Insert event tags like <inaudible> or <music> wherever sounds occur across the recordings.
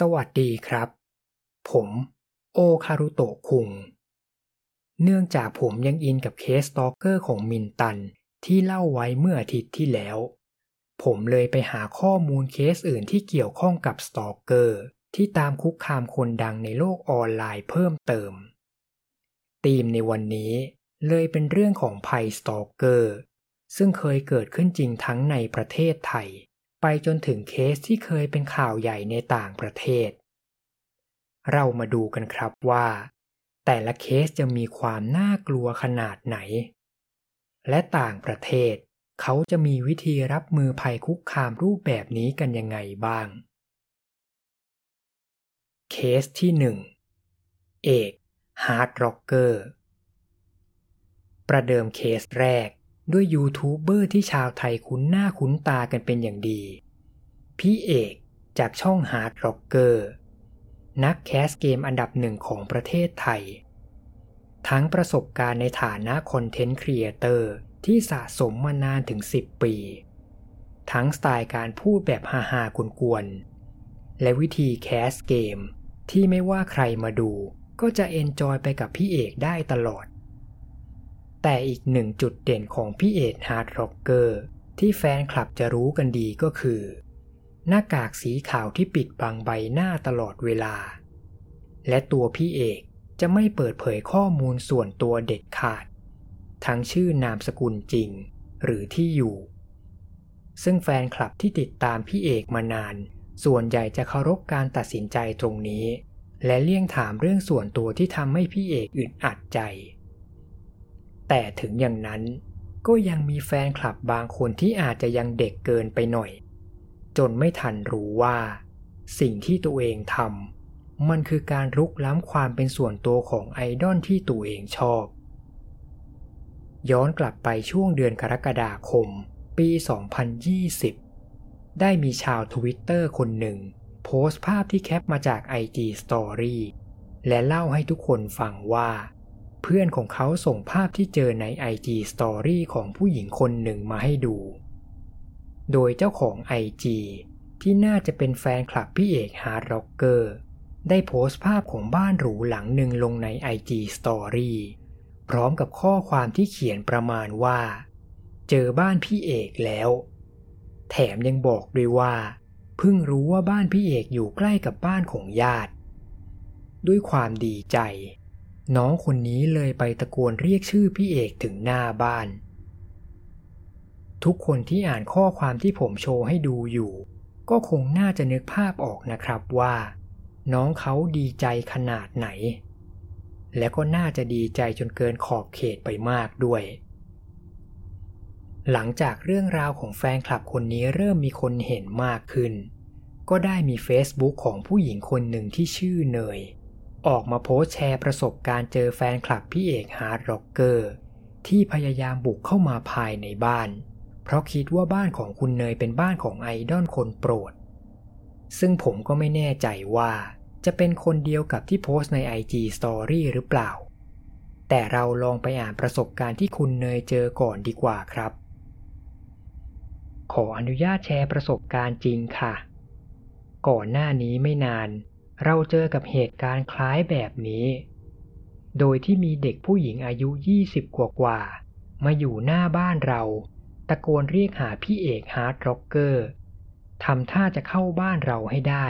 สวัสดีครับ ผม โอคารุโตะคุง เนื่องจากผมยังอินกับเคส stalker ของมินตันที่เล่าไว้เมื่ออาทิตย์ที่แล้ว ผมเลยไปหาข้อมูลเคสอื่นที่เกี่ยวข้องกับ stalker ที่ตามคุกคามคนดังในโลกออนไลน์เพิ่มเติม ธีมในวันนี้เลยเป็นเรื่องของภัย stalker ซึ่งเคยเกิดขึ้นจริงทั้งในประเทศไทย ไปจนถึงเคสที่เคยเป็นข่าวใหญ่ในต่างประเทศ เรามาดูกันครับว่า แต่ละเคสจะมีความน่ากลัวขนาดไหน และต่างประเทศเขาจะมีวิธีรับมือภัยคุกคามรูปแบบนี้กันยังไงบ้าง เคสที่หนึ่งเอก Heartrocker ประเดิมเคสแรก ด้วยยูทูบเบอร์ที่ชาวไทยคุ้นหน้าคุ้นตากันเป็นอย่างดี พี่เอกจากช่อง Heartrocker นัก cast เกมอันดับหนึ่งของประเทศไทย ทั้งประสบการณ์ในฐานะ content creator ที่สะสมมานานถึง 10 ปี ทั้งสไตล์การพูดแบบฮาฮากวนๆ และวิธี cast เกมที่ไม่ว่าใครมาดูก็จะ enjoy ไปกับพี่เอกได้ตลอด แต่อีกหนึ่งจุดเด่นของพี่เอก Heartrocker ที่แฟนคลับจะรู้กันดีก็คือ หน้ากากสีขาวที่ปิดบังใบหน้าตลอดเวลา และตัวพี่เอกจะไม่เปิดเผยข้อมูลส่วนตัวเด็ดขาด ทั้งชื่อนามสกุลจริง หรือที่อยู่ ซึ่งแฟนคลับที่ติดตามพี่เอกมานาน ส่วนใหญ่จะเคารพการตัดสินใจตรงนี้ และเลี่ยงถามเรื่องส่วนตัวที่ทำให้พี่เอกอึดอัดใจ แต่ถึงอย่างนั้น ก็ยังมีแฟนคลับบางคนที่อาจจะยังเด็กเกินไปหน่อย จนไม่ทันรู้ว่า สิ่งที่ตัวเองทำมันคือการรุกล้ำความเป็นส่วนตัวของไอดอลที่ตัวเองชอบ ย้อนกลับไปช่วงเดือนกรกฎาคม ปี 2020 ได้มีชาวทวิตเตอร์คนหนึ่ง โพสต์ภาพที่แคปมาจาก IG Story และเล่าให้ทุกคนฟังว่า เพื่อนของเขาส่งภาพที่เจอใน IG Story ของผู้หญิงคนหนึ่งมาให้ดู โดยเจ้าของ IG ที่น่าจะเป็นแฟนคลับพี่เอก Heartrocker ได้โพสต์ภาพของบ้านหรูหลังหนึ่งลงใน IG Story พร้อมกับข้อความที่เขียนประมาณว่า เจอบ้านพี่เอกแล้ว แถมยังบอกด้วยว่า เพิ่งรู้ว่าบ้านพี่เอกอยู่ใกล้กับบ้านของญาติ ด้วยความดีใจ น้องคนนี้เลยไปตะโกนเรียกชื่อพี่เอกถึงหน้าบ้าน ทุกคนที่อ่านข้อความที่ผมโชว์ให้ดูอยู่ ก็คงน่าจะนึกภาพออกนะครับว่า น้องเขาดีใจขนาดไหน และก็น่าจะดีใจจนเกินขอบเขตไปมากด้วย หลังจากเรื่องราวของแฟนคลับคนนี้เริ่มมีคนเห็นมากขึ้น ก็ได้มี Facebook ของผู้หญิงคนหนึ่งที่ชื่อเนย ออกมาโพสแชร์ประสบการณ์เจอแฟนคลับพี่เอก Heartrocker ที่พยายามบุกเข้ามาภายในบ้าน เพราะคิดว่าบ้านของคุณเนยเป็นบ้านของไอดอลคนโปรด ซึ่งผมก็ไม่แน่ใจว่า จะเป็นคนเดียวกับที่โพสใน IG Story หรือเปล่า แต่เราลองไปอ่านประสบการณ์ที่คุณเนยเจอก่อนดีกว่าครับ ขออนุญาตแชร์ประสบการณ์จริงค่ะ ก่อนหน้านี้ไม่นาน เราเจอกับเหตุการณ์คล้ายแบบนี้ โดยที่มีเด็กผู้หญิงอายุ 20 กว่ากว่า มาอยู่หน้าบ้านเรา ตะโกนเรียกหาพี่เอก Heartrocker ทำท่าจะเข้าบ้านเราให้ได้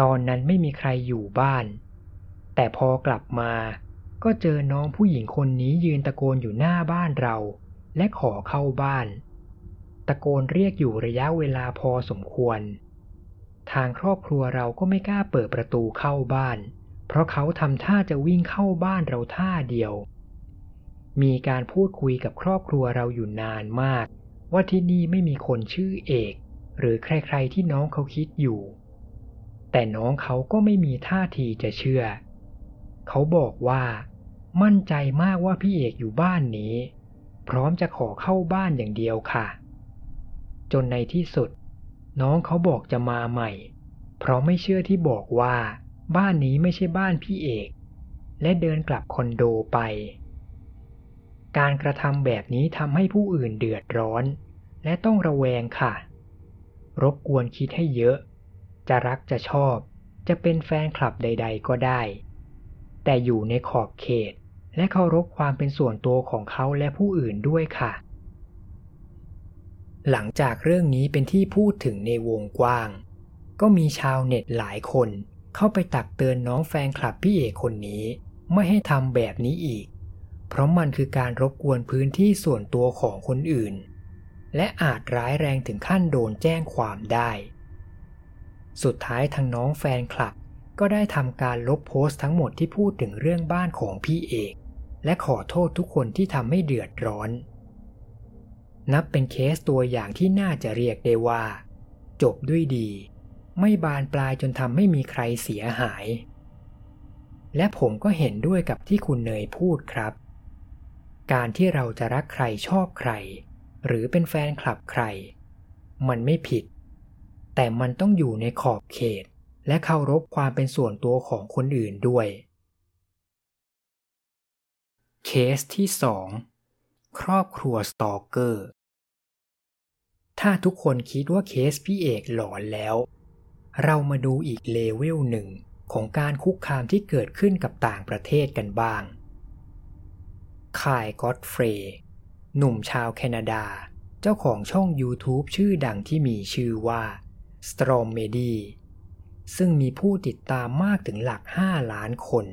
ตอนนั้นไม่มีใครอยู่บ้าน แต่พอกลับมาก็เจอน้องผู้หญิงคนนี้ยืนตะโกนอยู่หน้าบ้านเรา และขอเข้าบ้าน ตะโกนเรียกอยู่ระยะเวลาพอสมควร ทางครอบครัวเราก็ไม่กล้าเปิดประตูเข้าบ้าน เพราะเขาทำท่าจะวิ่งเข้าบ้านเราท่าเดียว มีการพูดคุยกับครอบครัวเราอยู่นานมาก ว่าที่นี่ไม่มีคนชื่อเอก หรือใครๆที่น้องเขาคิดอยู่ แต่น้องเขาก็ไม่มีท่าทีจะเชื่อ เขาบอกว่า มั่นใจมากว่าพี่เอกอยู่บ้านนี้ พร้อมจะขอเข้าบ้านอย่างเดียวค่ะ จนในที่สุด น้องเขาบอกจะมาใหม่ เพราะไม่เชื่อที่บอกว่า บ้านนี้ไม่ใช่บ้านพี่เอก และเดินกลับคอนโดไป การกระทำแบบนี้ทำให้ผู้อื่นเดือดร้อน และต้องระแวงค่ะ รบกวนคิดให้เยอะ จะรักจะชอบ จะเป็นแฟนคลับใด ๆ ก็ได้ แต่อยู่ในขอบเขตและเคารพความเป็นส่วนตัวของเขาและผู้อื่นด้วยค่ะ หลังจากเรื่องนี้เป็นที่พูดถึงในวงกว้าง ก็มีชาวเน็ตหลายคนเข้าไปตักเตือนน้องแฟนคลับพี่เอกคนนี้ ไม่ให้ทำแบบนี้อีก เพราะมันคือการรบกวนพื้นที่ส่วนตัวของคนอื่น และอาจร้ายแรงถึงขั้นโดนแจ้งความได้ สุดท้ายทางน้องแฟนคลับก็ได้ทำการลบโพสต์ทั้งหมดที่พูดถึงเรื่องบ้านของพี่เอก และขอโทษทุกคนที่ทำให้เดือดร้อน นับเป็นเคสตัวอย่างที่น่าจะเรียกได้ว่า จบด้วยดี ไม่บานปลายจนทำให้มีใครเสียหาย และผมก็เห็นด้วยกับที่คุณเนยพูดครับ การที่เราจะรักใครชอบใคร หรือเป็นแฟนคลับใคร มันไม่ผิด แต่มันต้องอยู่ในขอบเขต และเคารพความเป็นส่วนตัวของคนอื่นด้วยเคสที่ 2 ครอบครัวสตอกเกอร์ ถ้าทุกคนคิดว่าเคสพี่เอกหลอนแล้ว เรามาดูอีกเลเวลหนึ่งของการคุกคามที่เกิดขึ้นกับต่างประเทศกันบ้าง Kyle Godfrey หนุ่มชาวแคนาดา เจ้าของช่อง YouTube ชื่อดังที่มีชื่อว่า s t r o m m e d y ซึ่งมีผู้ติดตามมากถึงหลัก 5 ล้านคน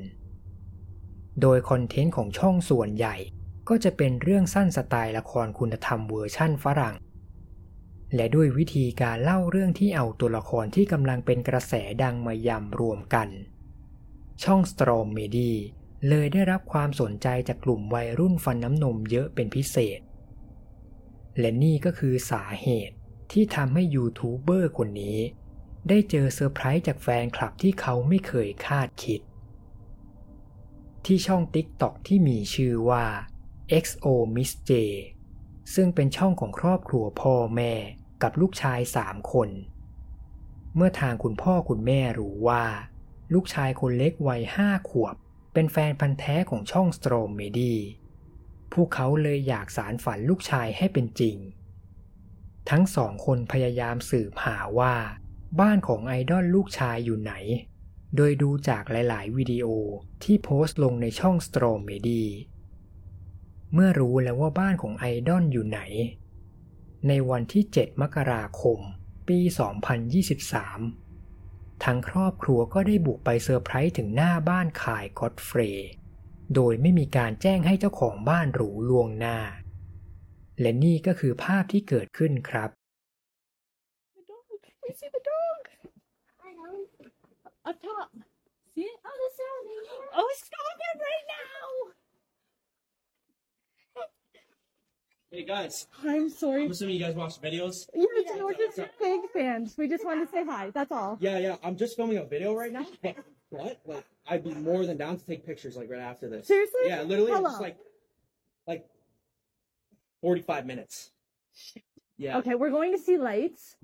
โดย content ของช่องส่วนใหญ่ก็จะเป็นเรื่องสั้นสไตล์ละครคุณธรรมเวอร์ชั่นฝรั่ง และด้วยวิธีการเล่าเรื่องที่เอาตัวละครที่กำลังเป็นกระแสดังมายำรวมกัน ช่อง s t r o m m e d y เลยได้รับความสนใจจากกลุ่มวัยรุ่นฟันน้ำนมเยอะเป็นพิเศษ และนี่ก็คือสาเหตุที่ทำให้ยูทูบเบอร์คนนี้ ได้เจอเซอร์ไพรส์จากแฟนคลับที่เขาไม่เคยคาดคิด ที่ช่อง TikTok ที่มีชื่อว่า XO Miss J ซึ่งเป็นช่องของครอบครัวพ่อแม่ กับลูกชายสามคน เมื่อทางคุณพ่อคุณแม่รู้ว่า ลูกชายคนเล็กวัยห้าขวบ เป็นแฟนพันธ์แท้ของช่อง s t r o m m e d y พวกเขาเลยอยากสารฝันลูกชายให้เป็นจริง ทั้งสองคนพยายามสืบหาว่า บ้านของไอดอลลูกชายอยู่ไหน โดยดูจากหลายๆ วิดีโอที่โพสต์ลงในช่อง s t r o m m e d y เมื่อรู้แล้วว่าบ้านของไอดอลอยู่ไหน ในวันที่ 7 มกราคม ปี 2023 ทั้งครอบครัวก็ได้บุกไปเซอร์ไพรส์ถึงหน้าบ้านขายก็อดเฟรย์โดยไม่มีการแจ้งให้เจ้าของบ้านรู้ล่วงหน้า และนี่ก็คือภาพที่เกิดขึ้นครับ The dog. We see the dog. Up top. See it? Oh, it's down there. Oh, stop it right now. Hey guys, I'm sorry. I'm assuming you guys watch videos. Yeah, we're just big fans. We just wanted to say hi. That's all. Yeah, yeah. I'm just filming a video right now. <laughs> But what? Like, I'd be more than down to take pictures like right after this. Seriously? Yeah, literally, it's Hello. just like, like, 45 minutes. Yeah. Okay, we're going to see lights.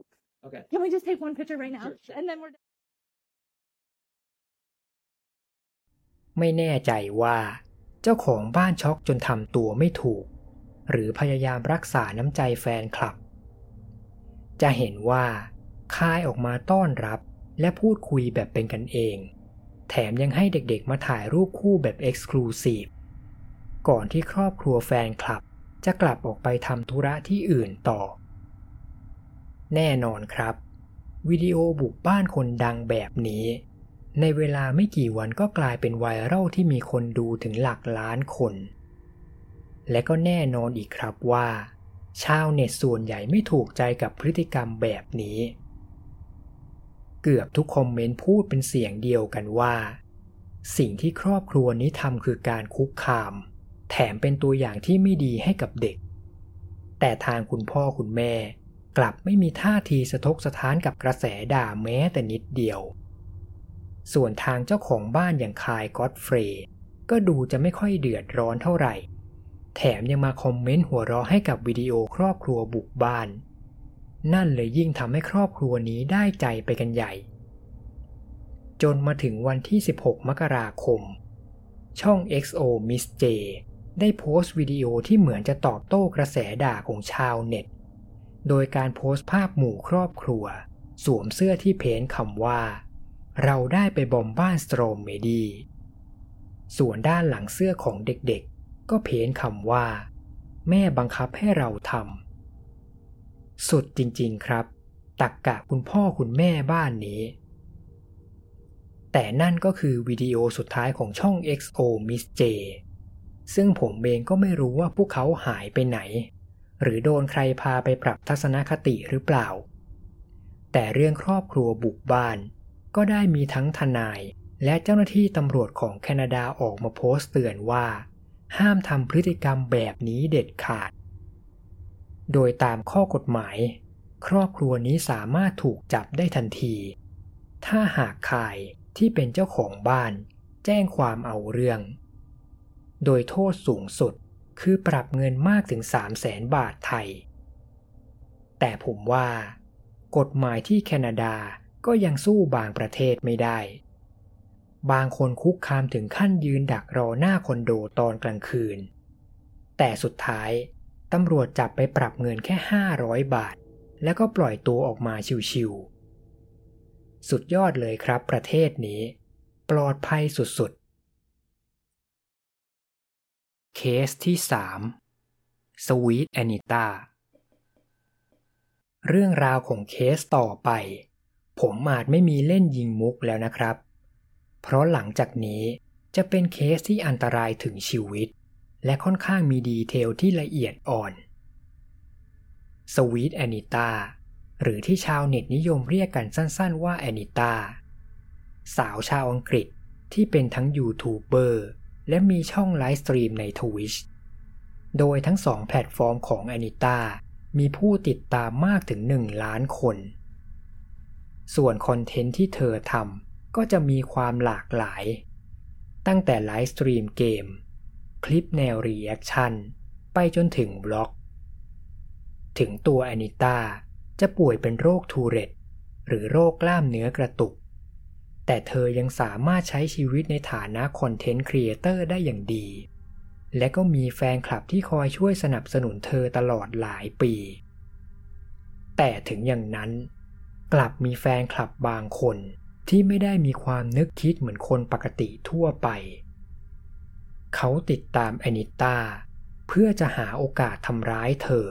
Okay. Can we just take one picture right now? Sure, sure. And then we're ไม่แน่ใจว่า เจ้าของบ้านช็อกจนทำตัวไม่ถูก หรือพยายามรักษาน้ำใจแฟนคลับ จะเห็นว่าคายออกมาต้อนรับและพูดคุยแบบเป็นกันเอง แถมยังให้เด็กๆมาถ่ายรูปคู่แบบเอ็กซ์คลูซีฟก่อนที่ครอบครัวแฟนคลับ จะกลับออกไปทำธุระที่อื่นต่อ แน่นอนครับ วิดีโอบุกบ้านคนดังแบบนี้ ในเวลาไม่กี่วันก็กลายเป็นไวรัลที่มีคนดูถึงหลักล้านคน และก็แน่นอนอีกครับว่า ชาวเน็ตส่วนใหญ่ไม่ถูกใจกับพฤติกรรมแบบนี้ เกือบทุกคอมเมนต์พูดเป็นเสียงเดียวกันว่า สิ่งที่ครอบครัวนี้ทำคือการคุกคาม แถมเป็นตัวอย่างที่ไม่ดีให้กับเด็ก แต่ทางคุณพ่อคุณแม่ กลับไม่มีท่าทีสะทกสะท้านกับกระแสด่าแม้แต่นิดเดียว ส่วนทางเจ้าของบ้านอย่างคายก็อดเฟรก็ดูจะไม่ค่อยเดือดร้อนเท่าไหร่ แถมยังมาคอมเมนต์หัวเราะให้กับวิดีโอครอบครัวบุกบ้าน นั่นเลยยิ่งทำให้ครอบครัวนี้ได้ใจไปกันใหญ่ จนมาถึงวันที่ 16 มกราคม ช่อง XO Miss J ได้โพสต์วิดีโอที่เหมือนจะตอบโต้กระแสด่าของชาวเน็ต โดยการโพสต์ภาพหมู่ครอบครัว สวมเสื้อที่เพ้นคำว่า เราได้ไปบอมบ้านสโตรมเมดี ส่วนด้านหลังเสื้อของเด็ก ก็เพ้นคำว่า แม่บังคับให้เราทำสุดจริงๆครับ ตักกะคุณพ่อคุณแม่บ้านนี้ แต่นั่นก็คือวิดีโอสุดท้ายของช่อง XO Miss J ซึ่งผมเองก็ไม่รู้ว่าพวกเขาหายไปไหน หรือโดนใครพาไปปรับทัศนคติหรือเปล่า แต่เรื่องครอบครัวบุกบ้าน ก็ได้มีทั้งทนายและเจ้าหน้าที่ตำรวจของแคนาดาออกมาโพสต์เตือนว่า ห้ามทำพฤติกรรมแบบนี้เด็ดขาด โดยตามข้อกฎหมาย ครอบครัวนี้สามารถถูกจับได้ทันที ถ้าหากใครที่เป็นเจ้าของบ้าน แจ้งความเอาเรื่อง โดยโทษสูงสุดคือปรับเงินมากถึง 3 0 0แสนบาทไทย แต่ผมว่า กฎหมายที่แคนาดาก็ยังสู้บางประเทศไม่ได้ บางคนคุกคามถึงขั้นยืนดักรอหน้าคอนโดตอนกลางคืน แต่สุดท้ายตำรวจจับไปปรับเงินแค่ 500 บาท แล้วก็ปล่อยตัวออกมาชิวๆ สุดยอดเลยครับประเทศนี้ ปลอดภัยสุดๆ เคสที่ 3 สวีทแอนิต้า เรื่องราวของเคสต่อไป ผมอาจไม่มีเล่นยิงมุกแล้วนะครับ เพราะหลังจากนี้จะเป็นเคสที่อันตรายถึงชีวิต และค่อนข้างมี detail ที่ละเอียดอ่อน Sweet Anita หรือที่ชาวเน็ตนิยมเรียกกันสั้นๆว่าแอนิตาสาวชาวอังกฤษที่เป็นทั้งยูทูบเบอร์และมีช่อง live stream ใน Twitch โดยทั้งสองแพลตฟอร์มของแอนิตามีผู้ติดตามมากถึง 1 ล้านคน ส่วน content ที่เธอทำ ก็จะมีความหลากหลาย ตั้งแต่ live stream เกม คลิปแนว reaction ไปจนถึง vlog ถึงตัวแอนิต้าจะป่วยเป็นโรคทูเรตหรือโรคกล้ามเนื้อกระตุก แต่เธอยังสามารถใช้ชีวิตในฐานะ content creator ได้อย่างดี และก็มีแฟนคลับที่คอยช่วยสนับสนุนเธอตลอดหลายปี แต่ถึงอย่างนั้น กลับมีแฟนคลับบางคน ที่ไม่ได้มีความนึกคิดเหมือนคนปกติทั่วไป เขาติดตามแอนิต้าเพื่อจะหาโอกาสทำร้ายเธอ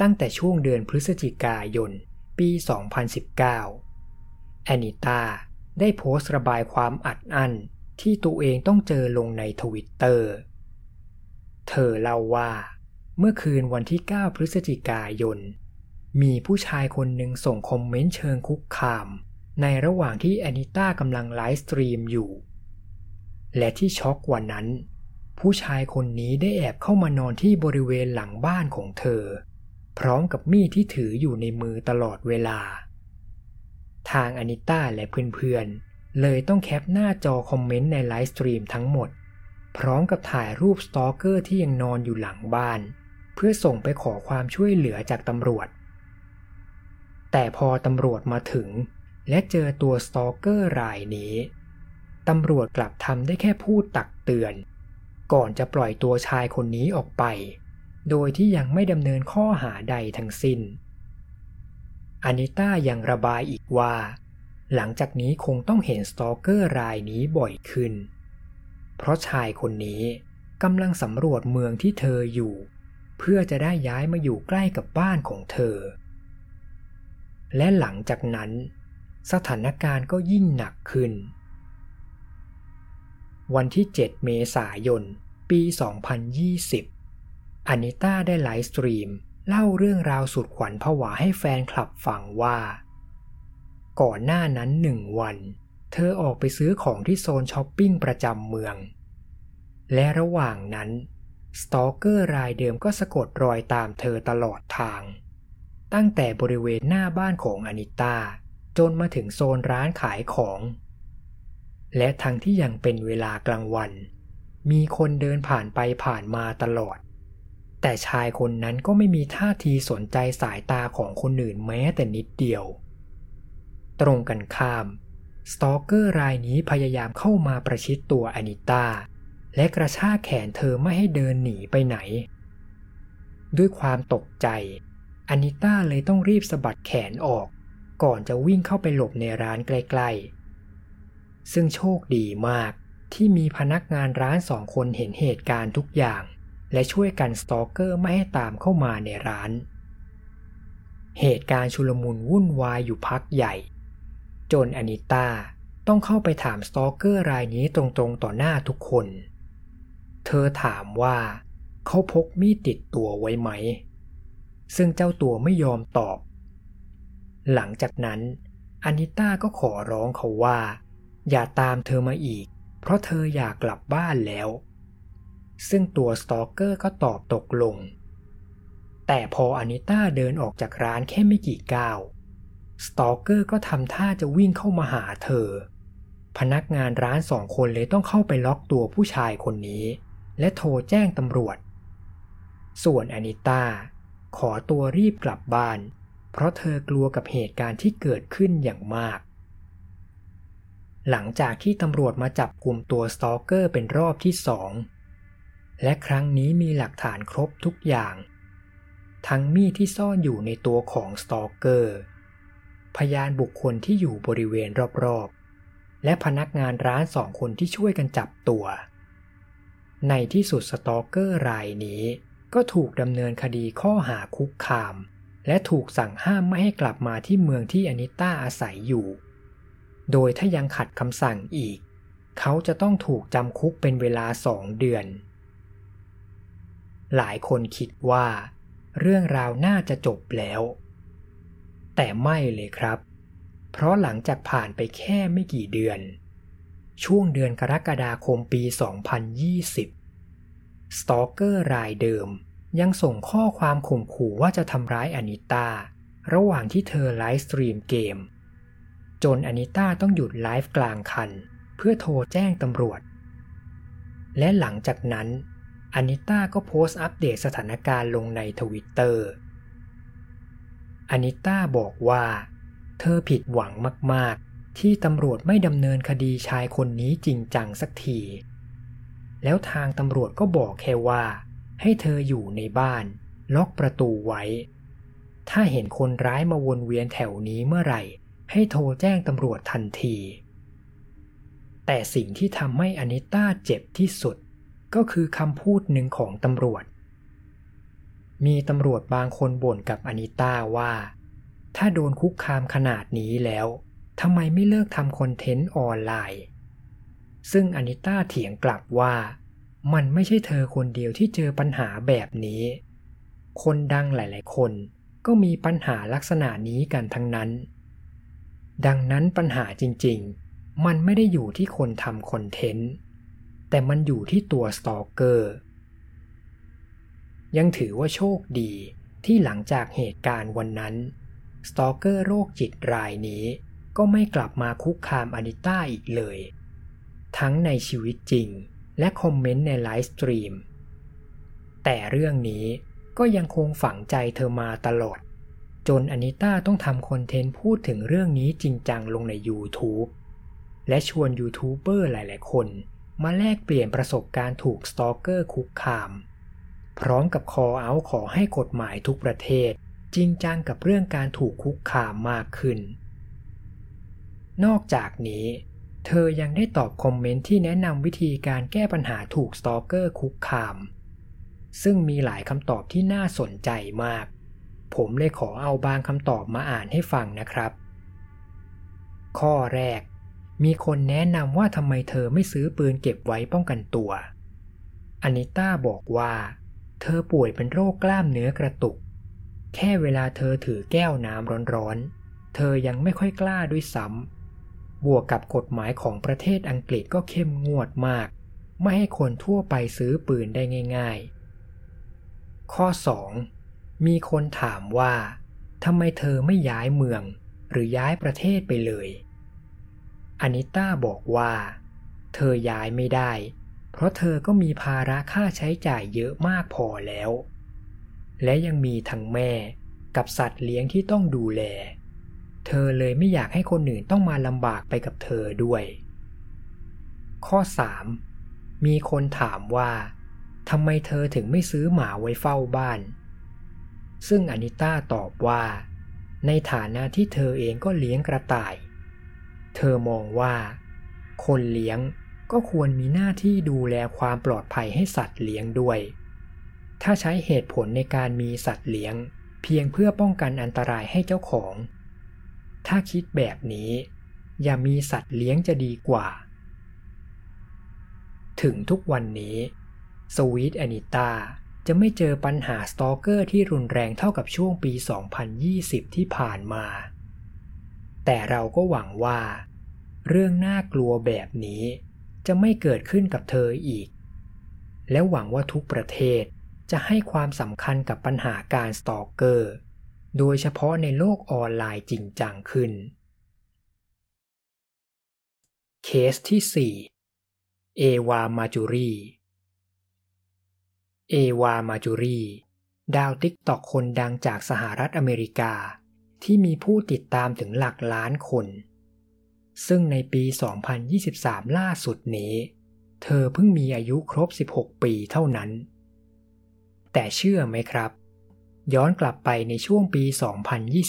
ตั้งแต่ช่วงเดือนพฤศจิกายน ปี 2019 แอนิต้าได้โพสต์ระบายความอัดอั้นที่ตัวเองต้องเจอลงในทวิตเตอร์ เธอเล่าว่า เมื่อคืนวันที่ 9 พฤศจิกายน มีผู้ชายคนหนึ่งส่งคอมเมนต์เชิงคุกคาม ในระหว่างที่แอนิต้ากำลัง live stream อยู่ และที่ช็อกกว่านั้น ผู้ชายคนนี้ได้แอบเข้ามานอนที่บริเวณหลังบ้านของเธอ พร้อมกับมีดที่ถืออยู่ในมือตลอดเวลา ทางอนิต้าและเพื่อนๆ เลยต้อง cap หน้าจอคอมเมนต์ใน live stream ทั้งหมด พร้อมกับถ่ายรูป stalker ที่ยังนอนอยู่หลังบ้าน เพื่อส่งไปขอความช่วยเหลือจากตำรวจ แต่พอตำรวจมาถึง และเจอตัว stalker รายนี้ ตำรวจกลับทำได้แค่พูดตักเตือน ก่อนจะปล่อยตัวชายคนนี้ออกไป โดยที่ยังไม่ดำเนินข้อหาใดทั้งสิ้นอานิต้ายังระบายอีกว่า หลังจากนี้คงต้องเห็น stalker รายนี้บ่อยขึ้น เพราะชายคนนี้กำลังสำรวจเมืองที่เธออยู่ เพื่อจะได้ย้ายมาอยู่ใกล้กับบ้านของเธอ และหลังจากนั้น สถานการณ์ก็ยิ่งหนักขึ้น วันที่ 7 เมษายน ปี 2020อานิต้าได้ไลฟ์สตรีมเล่าเรื่องราวสุดขวัญผวาให้แฟนคลับฟังว่า ก่อนหน้านั้นหนึ่งวัน เธอออกไปซื้อของที่โซนช้อปปิ้งประจำเมือง และระหว่างนั้น สตอเกอร์รายเดิมก็สะกดรอยตามเธอตลอดทาง ตั้งแต่บริเวณหน้าบ้านของอนิต้าจนมาถึงโซนร้านขายของ และทั้งที่ยังเป็นเวลากลางวัน มีคนเดินผ่านไปผ่านมาตลอด แต่ชายคนนั้นก็ไม่มีท่าทีสนใจสายตาของคนอื่นแม้แต่นิดเดียว ตรงกันข้าม สตอกเกอร์รายนี้พยายามเข้ามาประชิดตัวอนิต้าและกระชากแขนเธอไม่ให้เดินหนีไปไหน ด้วยความตกใจ อานิต้าเลยต้องรีบสะบัดแขนออก ก่อนจะวิ่งเข้าไปหลบในร้านใกล้ๆ ซึ่งโชคดีมากที่มีพนักงานร้านสองคนเห็นเหตุการณ์ทุกอย่าง และช่วยกัน stalker ไม่ให้ตามเข้ามาในร้าน เหตุการณ์ชุลมุนวุ่นวายอยู่พักใหญ่ จนอนิต้าต้องเข้าไปถาม stalker รายนี้ตรงๆต่อหน้าทุกคน เธอถามว่าเขาพกมีดติดตัวไว้ไหม ซึ่งเจ้าตัวไม่ยอมตอบ หลังจากนั้นอนิต้าก็ขอร้องเขาว่า อย่าตามเธอมาอีก เพราะเธออยากกลับบ้านแล้ว ซึ่งตัว stalker ก็ตอบตกลง แต่พออนิต้าเดินออกจากร้านแค่ไม่กี่ก้าว stalker ก็ทำท่าจะวิ่งเข้ามาหาเธอ พนักงานร้านสองคนเลยต้องเข้าไปล็อกตัวผู้ชายคนนี้ และโทรแจ้งตำรวจ ส่วนอนิต้า ขอตัวรีบกลับบ้าน เพราะเธอกลัวกับเหตุการณ์ที่เกิดขึ้นอย่างมาก หลังจากที่ตำรวจมาจับกุมตัว stalker เป็นรอบที่สองและครั้งนี้มีหลักฐานครบทุกอย่าง ทั้งมีดที่ซ่อนอยู่ในตัวของ stalker พยานบุคคลที่อยู่บริเวณรอบๆ และพนักงานร้านสองคนที่ช่วยกันจับตัว ในที่สุด stalker รายนี้ ก็ถูกดำเนินคดีข้อหาคุกคาม และถูกสั่งห้ามไม่ให้กลับมาที่เมืองที่อนิต้าอาศัยอยู่ โดยถ้ายังขัดคำสั่งอีก เขาจะต้องถูกจำคุกเป็นเวลาสองเดือน หลายคนคิดว่า เรื่องราวน่าจะจบแล้ว แต่ไม่เลยครับ เพราะหลังจากผ่านไปแค่ไม่กี่เดือน ช่วงเดือนกรกฎาคมปี 2020 สตอกเกอร์รายเดิม ยังส่งข้อความข่มขู่ว่าจะทำร้ายอนิต้าระหว่างที่เธอไลฟ์สตรีมเกม จนอนิต้าต้องหยุดไลฟ์กลางคัน เพื่อโทรแจ้งตำรวจ และหลังจากนั้นอนิต้าก็โพสต์อัปเดตสถานการณ์ลงในทวิตเตอร์อนิต้าบอกว่า เธอผิดหวังมาก ๆ ที่ตำรวจไม่ดำเนินคดีชายคนนี้จริงจังสักที แล้วทางตำรวจก็บอกแค่ว่า ให้เธออยู่ในบ้าน ล็อกประตูไว้ ถ้าเห็นคนร้ายมาวนเวียนแถวนี้เมื่อไหร่ ให้โทรแจ้งตำรวจทันที แต่สิ่งที่ทำให้อนิต้าเจ็บที่สุด ก็คือคำพูดหนึ่งของตำรวจ มีตำรวจบางคนบ่นกับอนิต้าว่า ถ้าโดนคุกคามขนาดนี้แล้วทำไมไม่เลิกทำคอนเทนต์ออนไลน์ ซึ่งอนิต้าเถียงกลับว่า มันไม่ใช่เธอคนเดียวที่เจอปัญหาแบบนี้ คนดังหลาย ๆ คนก็มีปัญหาลักษณะนี้กันทั้งนั้น ดังนั้นปัญหาจริง ๆ มันไม่ได้อยู่ที่คนทำคอนเทนต์ แต่มันอยู่ที่ตัว stalker ยังถือว่าโชคดีที่หลังจากเหตุการณ์วันนั้น stalker โรคจิตรายนี้ก็ไม่กลับมาคุกคามอนิต้าอีกเลย ทั้งในชีวิตจริง และคอมเมนต์ในไลฟ์สตรีม แต่เรื่องนี้ก็ยังคงฝังใจเธอมาตลอด จนอนิต้าต้องทำคอนเทนต์พูดถึงเรื่องนี้จริงจังลงใน YouTube และชวนยูทูบเบอร์หลายๆ คน มาแลกเปลี่ยนประสบการณ์ถูก stalker คุกคาม พร้อมกับคอเอาขอให้กฎหมายทุกประเทศ จริงจังกับเรื่องการถูกคุกคามมากขึ้น นอกจากนี้ เธอยังได้ตอบคอมเมนต์ที่แนะนำวิธีการแก้ปัญหาถูกสตอกเกอร์คุกคาม ซึ่งมีหลายคำตอบที่น่าสนใจมาก ผมเลยขอเอาบางคำตอบมาอ่านให้ฟังนะครับ ข้อแรก มีคนแนะนำว่าทำไมเธอไม่ซื้อปืนเก็บไว้ป้องกันตัวอนิต้าบอกว่า เธอป่วยเป็นโรคกล้ามเนื้อกระตุก แค่เวลาเธอถือแก้วน้ำร้อนๆ เธอยังไม่ค่อยกล้าด้วยซ้ำ บวกกับกฎหมายของประเทศอังกฤษก็เข้มงวดมาก ไม่ให้คนทั่วไปซื้อปืนได้ง่าย ๆ ข้อ 2. มีคนถามว่าทำไมเธอไม่ย้ายเมืองหรือย้ายประเทศไปเลยอนิต้าบอกว่า เธอย้ายไม่ได้ เพราะเธอก็มีภาระค่าใช้จ่ายเยอะมากพอแล้ว และยังมีทั้งแม่กับสัตว์เลี้ยงที่ต้องดูแล เธอเลยไม่อยากให้คนอื่นต้องมาลำบากไปกับเธอด้วย ข้อ 3. มีคนถามว่าทำไมเธอถึงไม่ซื้อหมาไว้เฝ้าบ้าน ซึ่งอนิต้าตอบว่า ในฐานะที่เธอเองก็เลี้ยงกระต่าย เธอมองว่า คนเลี้ยงก็ควรมีหน้าที่ดูแลความปลอดภัยให้สัตว์เลี้ยงด้วย ถ้าใช้เหตุผลในการมีสัตว์เลี้ยง เพียงเพื่อป้องกันอันตรายให้เจ้าของ ถ้าคิดแบบนี้ อย่ามีสัตว์เลี้ยงจะดีกว่า ถึงทุกวันนี้สวีทแอนิตาจะไม่เจอปัญหา stalker ที่รุนแรงเท่ากับช่วงปี 2020 ที่ผ่านมา แต่เราก็หวังว่า เรื่องน่ากลัวแบบนี้จะไม่เกิดขึ้นกับเธออีก และหวังว่าทุกประเทศจะให้ความสำคัญกับปัญหาการ stalker โดยเฉพาะในโลกออนไลน์จริงจังขึ้น เคสที่ 4 เอวามาจูรีเอวามาจูรีดาว TikTok คนดังจากสหรัฐอเมริกา ที่มีผู้ติดตามถึงหลักล้านคน ซึ่งในปี 2023 ล่าสุดนี้ เธอเพิ่งมีอายุครบ 16 ปีเท่านั้น แต่เชื่อไหมครับ ย้อนกลับไปในช่วงปี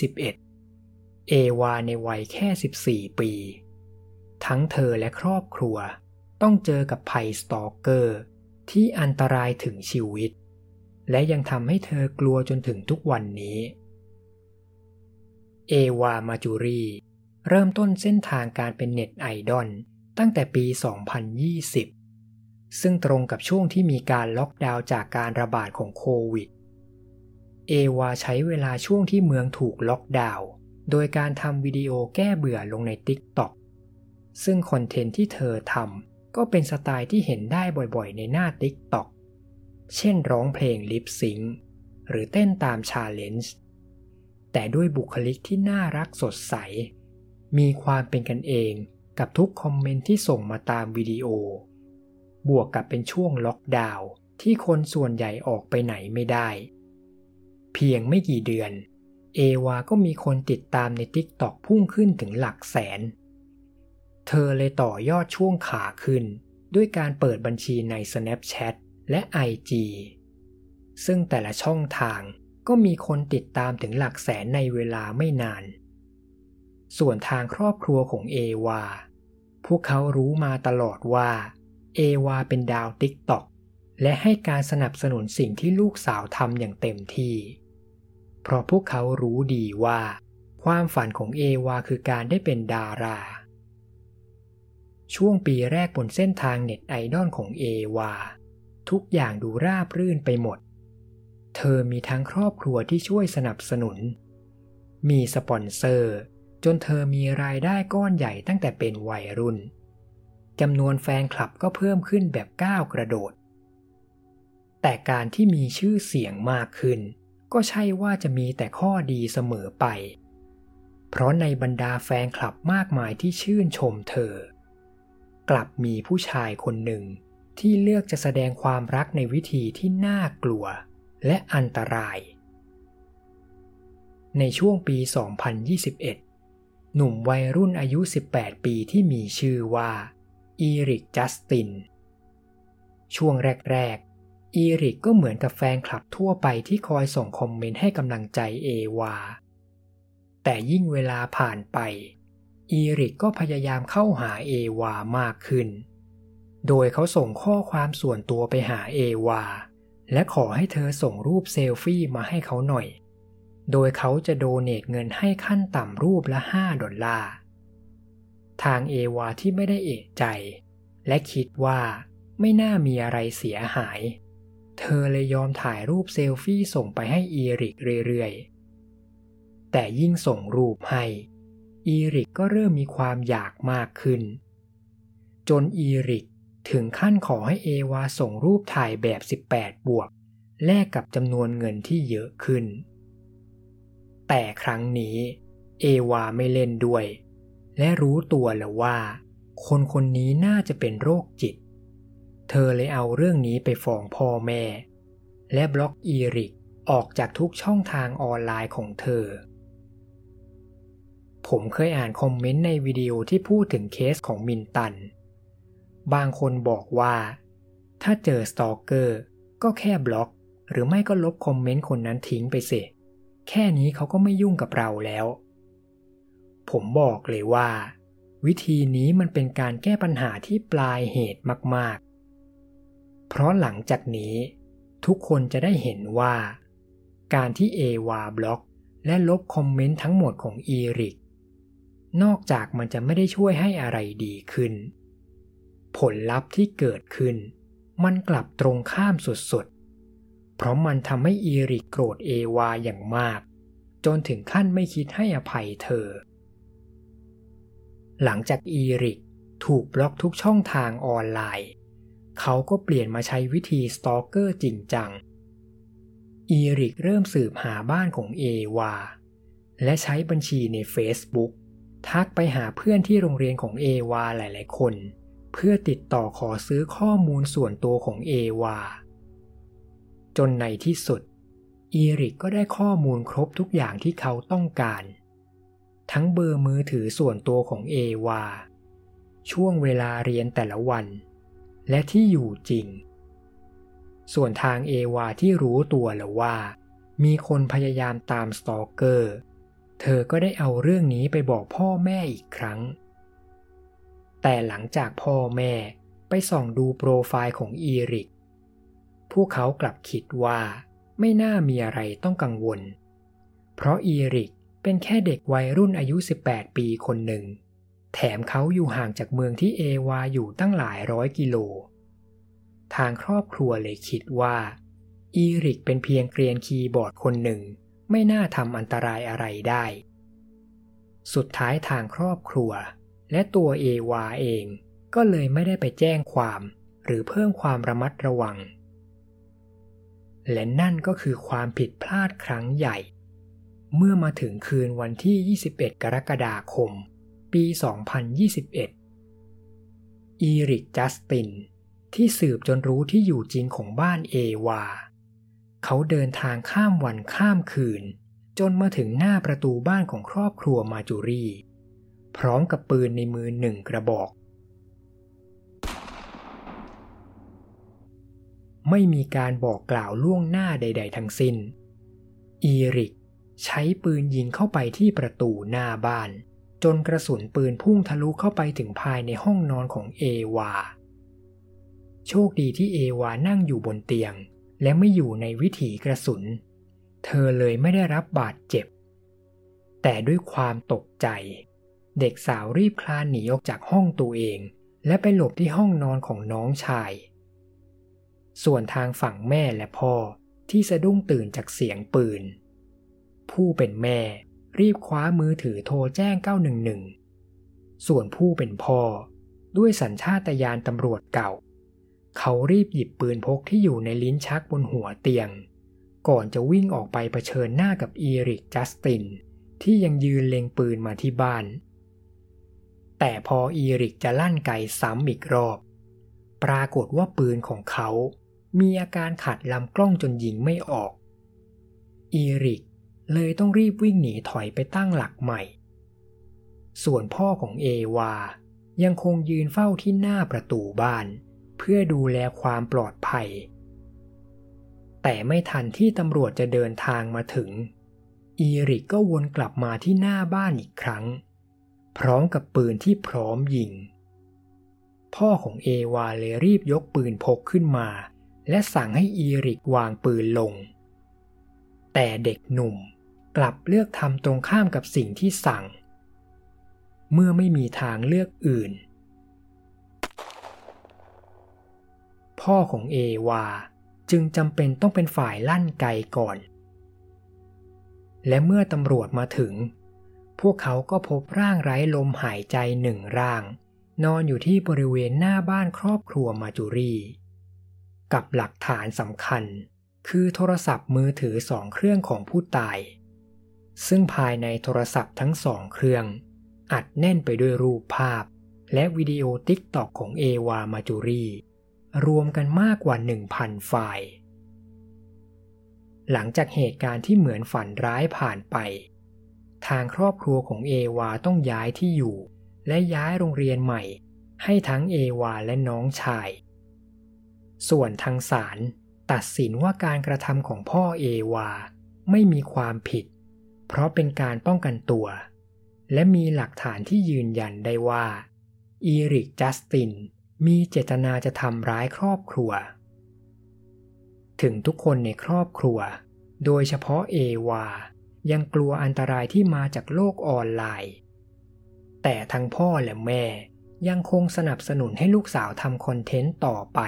2021 เอวาในวัยแค่ 14 ปี ทั้งเธอและครอบครัวต้องเจอกับภัย stalker ที่อันตรายถึงชีวิต และยังทำให้เธอกลัวจนถึงทุกวันนี้ เอวามาจูรีเริ่มต้นเส้นทางการเป็นเน็ตไอดอลตั้งแต่ปี 2020 ซึ่งตรงกับช่วงที่มีการล็อกดาวน์จากการระบาดของโควิด เอวาใช้เวลาช่วงที่เมืองถูกล็อกดาวน์โดยการทำวิดีโอแก้เบื่อลงใน TikTok ซึ่งคอนเทนต์ที่เธอทำก็เป็นสไตล์ที่เห็นได้บ่อยๆ ในหน้า TikTok เช่นร้องเพลงลิปซิงหรือเต้นตามชาเลนจ์แต่ด้วยบุคลิกที่น่ารักสดใส มีความเป็นกันเองกับทุกคอมเมนต์ที่ส่งมาตามวิดีโอ บวกกับเป็นช่วงล็อกดาวน์ที่คนส่วนใหญ่ออกไปไหนไม่ได้ เพียงไม่กี่เดือน เอวาก็มีคนติดตามใน t ิ k t o k พุ่งขึ้นถึงหลักแสน เธอเลยต่อยอดช่วงขาขึ้น ด้วยการเปิดบัญชีใน Snapchat และ IG ซึ่งแต่ละช่องทางก็มีคนติดตามถึงหลักแสนในเวลาไม่นาน ส่วนทางครอบครัวของเอวา พวกเขารู้มาตลอดว่าเอวาเป็นดาวติ๊กต็อกและให้การสนับสนุนสิ่งที่ลูกสาวทำอย่างเต็มที่ เพราะพวกเขารู้ดีว่า ความฝันของเอวาคือการได้เป็นดารา ช่วงปีแรกบนเส้นทางเน็ตไอดอลของเอวา ทุกอย่างดูราบรื่นไปหมด เธอมีทั้งครอบครัวที่ช่วยสนับสนุน มีสปอนเซอร์ จนเธอมีรายได้ก้อนใหญ่ตั้งแต่เป็นวัยรุ่นจำนวนแฟนคลับก็เพิ่มขึ้นแบบก้าวกระโดด แต่การที่มีชื่อเสียงมากขึ้น ก็ใช่ว่าจะมีแต่ข้อดีเสมอไป เพราะในบรรดาแฟนคลับมากมายที่ชื่นชมเธอ กลับมีผู้ชายคนหนึ่งที่เลือกจะแสดงความรักในวิธีที่น่ากลัวและอันตราย ในช่วงปี 2021 หนุ่มวัยรุ่นอายุ 18 ปีที่มีชื่อว่า อีริก จัสติน ช่วงแรก ๆ อีริกก็เหมือนกับแฟนคลับทั่วไปที่คอยส่งคอมเมนต์ให้กำลังใจเอวา แต่ยิ่งเวลาผ่านไป อีริกก็พยายามเข้าหาเอวามากขึ้น โดยเขาส่งข้อความส่วนตัวไปหาเอวา และขอให้เธอส่งรูปเซลฟี่มาให้เขาหน่อย โดยเขาจะโดเนตเงินให้ขั้นต่ำรูปละ 5 ดอลลาร์ ทางเอวาที่ไม่ได้เอกใจ และคิดว่าไม่น่ามีอะไรเสียหาย เธอเลยยอมถ่ายรูปเซลฟี่ส่งไปให้อีริกเรื่อยๆ แต่ยิ่งส่งรูปให้ อีริกก็เริ่มมีความอยากมากขึ้น จนอีริกถึงขั้นขอให้เอวาส่งรูปถ่ายแบบ 18 บวก แลกกับจำนวนเงินที่เยอะขึ้น แต่ครั้งนี้ เอวาไม่เล่นด้วย และรู้ตัวแล้วว่า คนคนนี้น่าจะเป็นโรคจิต เธอเลยเอาเรื่องนี้ไปฟ้องพ่อแม่ และบล็อกอีริกออกจากทุกช่องทางออนไลน์ของเธอ ผมเคยอ่านคอมเมนต์ในวิดีโอที่พูดถึงเคสของมินตัน บางคนบอกว่า ถ้าเจอ stalker ก็แค่บล็อก หรือไม่ก็ลบคอมเมนต์คนนั้นทิ้งไปเสียแค่นี้เขาก็ไม่ยุ่งกับเราแล้ว ผมบอกเลยว่า วิธีนี้มันเป็นการแก้ปัญหาที่ปลายเหตุมากๆ เพราะหลังจากนี้ทุกคนจะได้เห็นว่า การที่เอวาบล็อก และลบคอมเมนต์ทั้งหมดของอีริก นอกจากมันจะไม่ได้ช่วยให้อะไรดีขึ้น ผลลัพธ์ที่เกิดขึ้น มันกลับตรงข้ามสุดๆ เพราะมันทำให้อีริกโกรธเอวาอย่างมาก จนถึงขั้นไม่คิดให้อภัยเธอ หลังจากอีริกถูกบล็อกทุกช่องทางออนไลน์ เขาก็เปลี่ยนมาใช้วิธี stalker จริงจัง อีริกเริ่มสืบหาบ้านของเอวา และใช้บัญชีใน Facebook ทักไปหาเพื่อนที่โรงเรียนของเอวาหลาย ๆ คน เพื่อติดต่อขอซื้อข้อมูลส่วนตัวของเอวา จนในที่สุด อีริกก็ได้ข้อมูลครบทุกอย่างที่เขาต้องการ ทั้งเบอร์มือถือส่วนตัวของเอวา ช่วงเวลาเรียนแต่ละวัน และที่อยู่จริง ส่วนทางเอวาที่รู้ตัวแล้วว่า มีคนพยายามตามสตอกเกอร์ เธอก็ได้เอาเรื่องนี้ไปบอกพ่อแม่อีกครั้ง แต่หลังจากพ่อแม่ไปส่องดูโปรไฟล์ของอีริก พวกเขากลับคิดว่าไม่น่ามีอะไรต้องกังวล เพราะอีริกเป็นแค่เด็กวัยรุ่นอายุ 18 ปีคนหนึ่ง แถมเขาอยู่ห่างจากเมืองที่เอวาอยู่ตั้งหลายร้อยกิโล ทางครอบครัวเลยคิดว่า อีริกเป็นเพียงเกรียนคีย์บอร์ดคนหนึ่ง ไม่น่าทำอันตรายอะไรได้ สุดท้ายทางครอบครัว และตัวเอวาเองก็เลยไม่ได้ไปแจ้งความ หรือเพิ่มความระมัดระวัง และนั่นก็คือความผิดพลาดครั้งใหญ่ เมื่อมาถึงคืนวันที่ 21 กรกฎาคม ปี 2021 อีริกจัสติน ที่สืบจนรู้ที่อยู่จริงของบ้านเอวา เขาเดินทางข้ามวันข้ามคืน จนมาถึงหน้าประตูบ้านของครอบครัวมาจูรีพร้อมกับปืนในมือหนึ่งกระบอก ไม่มีการบอกกล่าวล่วงหน้าใด ๆ ทั้งสิ้น อีริกใช้ปืนยิงเข้าไปที่ประตูหน้าบ้าน จนกระสุนปืนพุ่งทะลุเข้าไปถึงภายในห้องนอนของเอวา โชคดีที่เอวานั่งอยู่บนเตียง และไม่อยู่ในวิถีกระสุน เธอเลยไม่ได้รับบาดเจ็บ แต่ด้วยความตกใจ เด็กสาวรีบคลานหนีออกจากห้องตัวเอง และไปหลบที่ห้องนอนของน้องชาย ส่วนทางฝั่งแม่และพ่อที่สะดุ้งตื่นจากเสียงปืน ผู้เป็นแม่ รีบคว้ามือถือโทรแจ้ง 911 ส่วนผู้เป็นพ่อ ด้วยสัญชาตญาณตำรวจเก่า เขารีบหยิบปืนพกที่อยู่ในลิ้นชักบนหัวเตียง ก่อนจะวิ่งออกไปเผชิญหน้ากับอีริกจัสติน ที่ยังยืนเล็งปืนมาที่บ้าน แต่พออีริกจะลั่นไกซ้ำอีกรอบ ปรากฏว่าปืนของเขา มีอาการขัดลำกล้องจนยิงไม่ออก อีริก เลยต้องรีบวิ่งหนีถอยไปตั้งหลักใหม่ ส่วนพ่อของเอวา ยังคงยืนเฝ้าที่หน้าประตูบ้าน เพื่อดูแลความปลอดภัย แต่ไม่ทันที่ตำรวจจะเดินทางมาถึง อีริกก็วนกลับมาที่หน้าบ้านอีกครั้ง พร้อมกับปืนที่พร้อมยิง พ่อของเอวาเลยรีบยกปืนพกขึ้นมา และสั่งให้อีริกวางปืนลงแต่เด็กหนุ่ม กลับเลือกทำตรงข้ามกับสิ่งที่สั่ง เมื่อไม่มีทางเลือกอื่น พ่อของเอวาจึงจำเป็นต้องเป็นฝ่ายลั่นไกก่อน และเมื่อตำรวจมาถึง พวกเขาก็พบร่างไร้ลมหายใจหนึ่งร่าง นอนอยู่ที่บริเวณหน้าบ้านครอบครัวมาจูรี กับหลักฐานสำคัญ คือโทรศัพท์มือถือสองเครื่องของผู้ตาย ซึ่งภายในโทรศัพท์ทั้งสองเครื่อง อัดแน่นไปด้วยรูปภาพ และวิดีโอ TikTok ของเอวามาจูรีรวมกันมากกว่า 1,000 ไฟล์ หลังจากเหตุการณ์ที่เหมือนฝันร้ายผ่านไป ทางครอบครัวของเอวาต้องย้ายที่อยู่ และย้ายโรงเรียนใหม่ ให้ทั้งเอวาและน้องชาย ส่วนทางศาลตัดสินว่าการกระทำของพ่อเอวา ไม่มีความผิด เพราะเป็นการป้องกันตัว และมีหลักฐานที่ยืนยันได้ว่า อีริกจัสตินมีเจตนาจะทำร้ายครอบครัว ถึงทุกคนในครอบครัว โดยเฉพาะเอวา ยังกลัวอันตรายที่มาจากโลกออนไลน์ แต่ทั้งพ่อและแม่ยังคงสนับสนุนให้ลูกสาวทำคอนเทนต์ต่อไป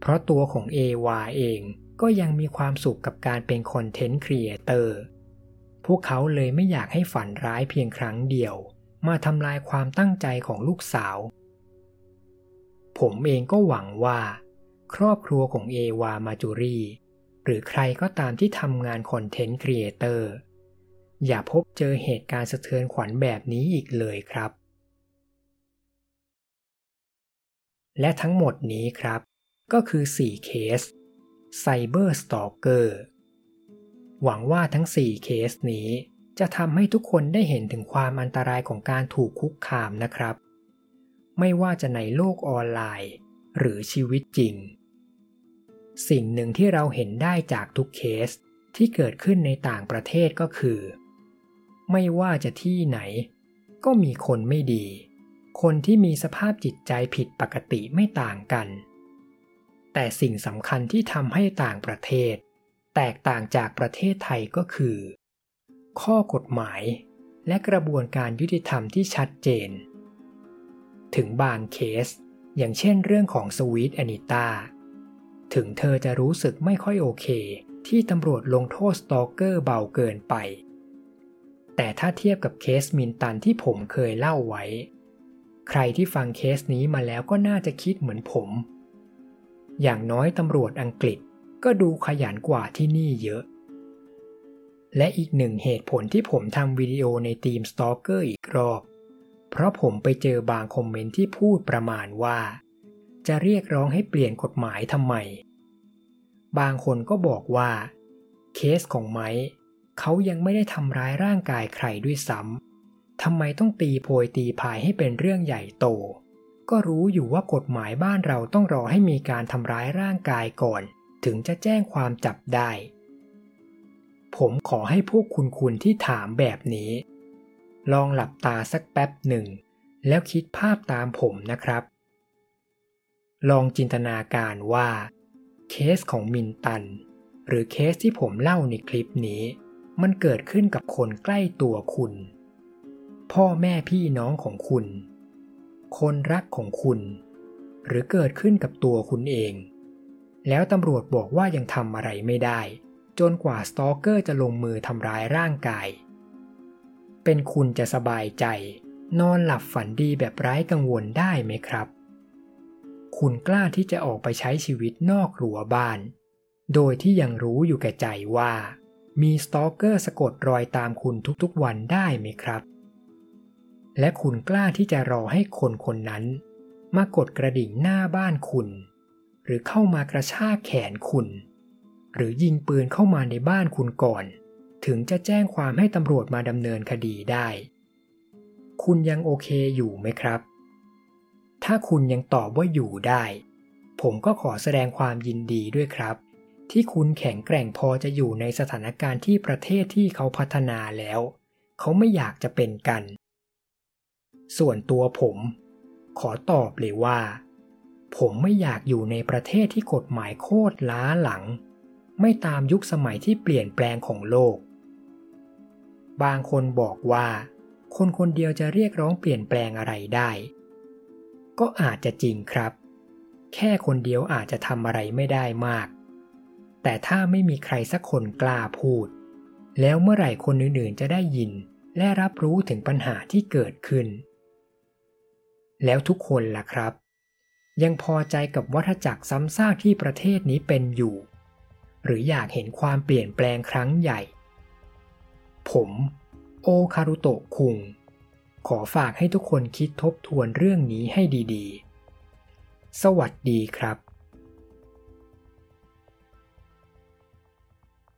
เพราะตัวของเอวาเองก็ยังมีความสุขกับการเป็นคอนเทนต์ครีเอเตอร์ พวกเขาเลยไม่อยากให้ฝันร้ายเพียงครั้งเดียว มาทำลายความตั้งใจของลูกสาว ผมเองก็หวังว่า ครอบครัวของเอวามาจูรีหรือใครก็ตามที่ทำงาน content creator อย่าพบเจอเหตุการณ์สะเทือนขวัญแบบนี้อีกเลยครับ และทั้งหมดนี้ครับ ก็คือ 4 เคส cyber stalker หวังว่าทั้ง 4 เคสนี้ จะทำให้ทุกคนได้เห็นถึงความอันตรายของการถูกคุกคามนะครับ ไม่ว่าจะในโลกออนไลน์ หรือชีวิตจริง สิ่งหนึ่งที่เราเห็นได้จากทุกเคสที่เกิดขึ้นในต่างประเทศก็คือ ไม่ว่าจะที่ไหน ก็มีคนไม่ดี คนที่มีสภาพจิตใจผิดปกติไม่ต่างกัน แต่สิ่งสำคัญที่ทำให้ต่างประเทศ แตกต่างจากประเทศไทยก็คือ ข้อกฎหมายและกระบวนการยุติธรรมที่ชัดเจน ถึงบางเคส อย่างเช่นเรื่องของ Sweet Anita ถึงเธอจะรู้สึกไม่ค่อยโอเค ที่ตำรวจลงโทษ stalker เบาเกินไป แต่ถ้าเทียบกับเคสมินตันที่ผมเคยเล่าไว้ ใครที่ฟังเคสนี้มาแล้วก็น่าจะคิดเหมือนผม อย่างน้อยตำรวจอังกฤษ ก็ดูขยันกว่าที่นี่เยอะ และอีกหนึ่งเหตุผลที่ผมทำวิดีโอในธีม stalker อีกรอบ เพราะผมไปเจอบางคอมเมนต์ที่พูดประมาณว่า จะเรียกร้องให้เปลี่ยนกฎหมายทำไม บางคนก็บอกว่า เคสของไม้เขายังไม่ได้ทำร้ายร่างกายใครด้วยซ้ำทำไมต้องตีโพยตีพายให้เป็นเรื่องใหญ่โต ก็รู้อยู่ว่ากฎหมายบ้านเราต้องรอให้มีการทำร้ายร่างกายก่อน ถึงจะแจ้งความจับได้ ผมขอให้พวกคุณคุณที่ถามแบบนี้ ลองหลับตาสักแป๊บหนึ่ง แล้วคิดภาพตามผมนะครับ ลองจินตนาการว่า เคสของมินตัน หรือเคสที่ผมเล่าในคลิปนี้ มันเกิดขึ้นกับคนใกล้ตัวคุณ พ่อแม่พี่น้องของคุณ คนรักของคุณ หรือเกิดขึ้นกับตัวคุณเอง แล้วตำรวจบอกว่ายังทำอะไรไม่ได้ จนกว่าสตอกเกอร์จะลงมือทำร้ายร่างกาย เป็นคุณจะสบายใจ นอนหลับฝันดีแบบไร้กังวลได้ไหมครับ คุณกล้าที่จะออกไปใช้ชีวิตนอกรั้วบ้าน โดยที่ยังรู้อยู่แก่ใจว่า มีสตอกเกอร์สะกดรอยตามคุณทุกๆวันได้ไหมครับ และคุณกล้าที่จะรอให้คนคนนั้น มากดกระดิ่งหน้าบ้านคุณ หรือเข้ามากระชากแขนคุณ หรือยิงปืนเข้ามาในบ้านคุณก่อน ถึงจะแจ้งความให้ตำรวจมาดำเนินคดีได้ คุณยังโอเคอยู่ไหมครับ ถ้าคุณยังตอบว่าอยู่ได้ ผมก็ขอแสดงความยินดีด้วยครับ ที่คุณแข็งแกร่งพอจะอยู่ในสถานการณ์ที่ประเทศที่เขาพัฒนาแล้ว เขาไม่อยากจะเป็นกัน ส่วนตัวผม ขอตอบเลยว่า ผมไม่อยากอยู่ในประเทศที่กฎหมายโคตรล้าหลัง ไม่ตามยุคสมัยที่เปลี่ยนแปลงของโลก บางคนบอกว่า คนคนเดียวจะเรียกร้องเปลี่ยนแปลงอะไรได้ ก็อาจจะจริงครับ แค่คนเดียวอาจจะทำอะไรไม่ได้มาก แต่ถ้าไม่มีใครสักคนกล้าพูด แล้วเมื่อไหร่คนอื่นๆจะได้ยิน และรับรู้ถึงปัญหาที่เกิดขึ้น แล้วทุกคนล่ะครับ ยังพอใจกับวัฏจักรซ้ำซากที่ประเทศนี้เป็นอยู่ หรืออยากเห็นความเปลี่ยนแปลงครั้งใหญ่ ผม โอคารุโตะคุง ขอฝากให้ทุกคนคิดทบทวนเรื่องนี้ให้ดีๆ สวัสดีครับ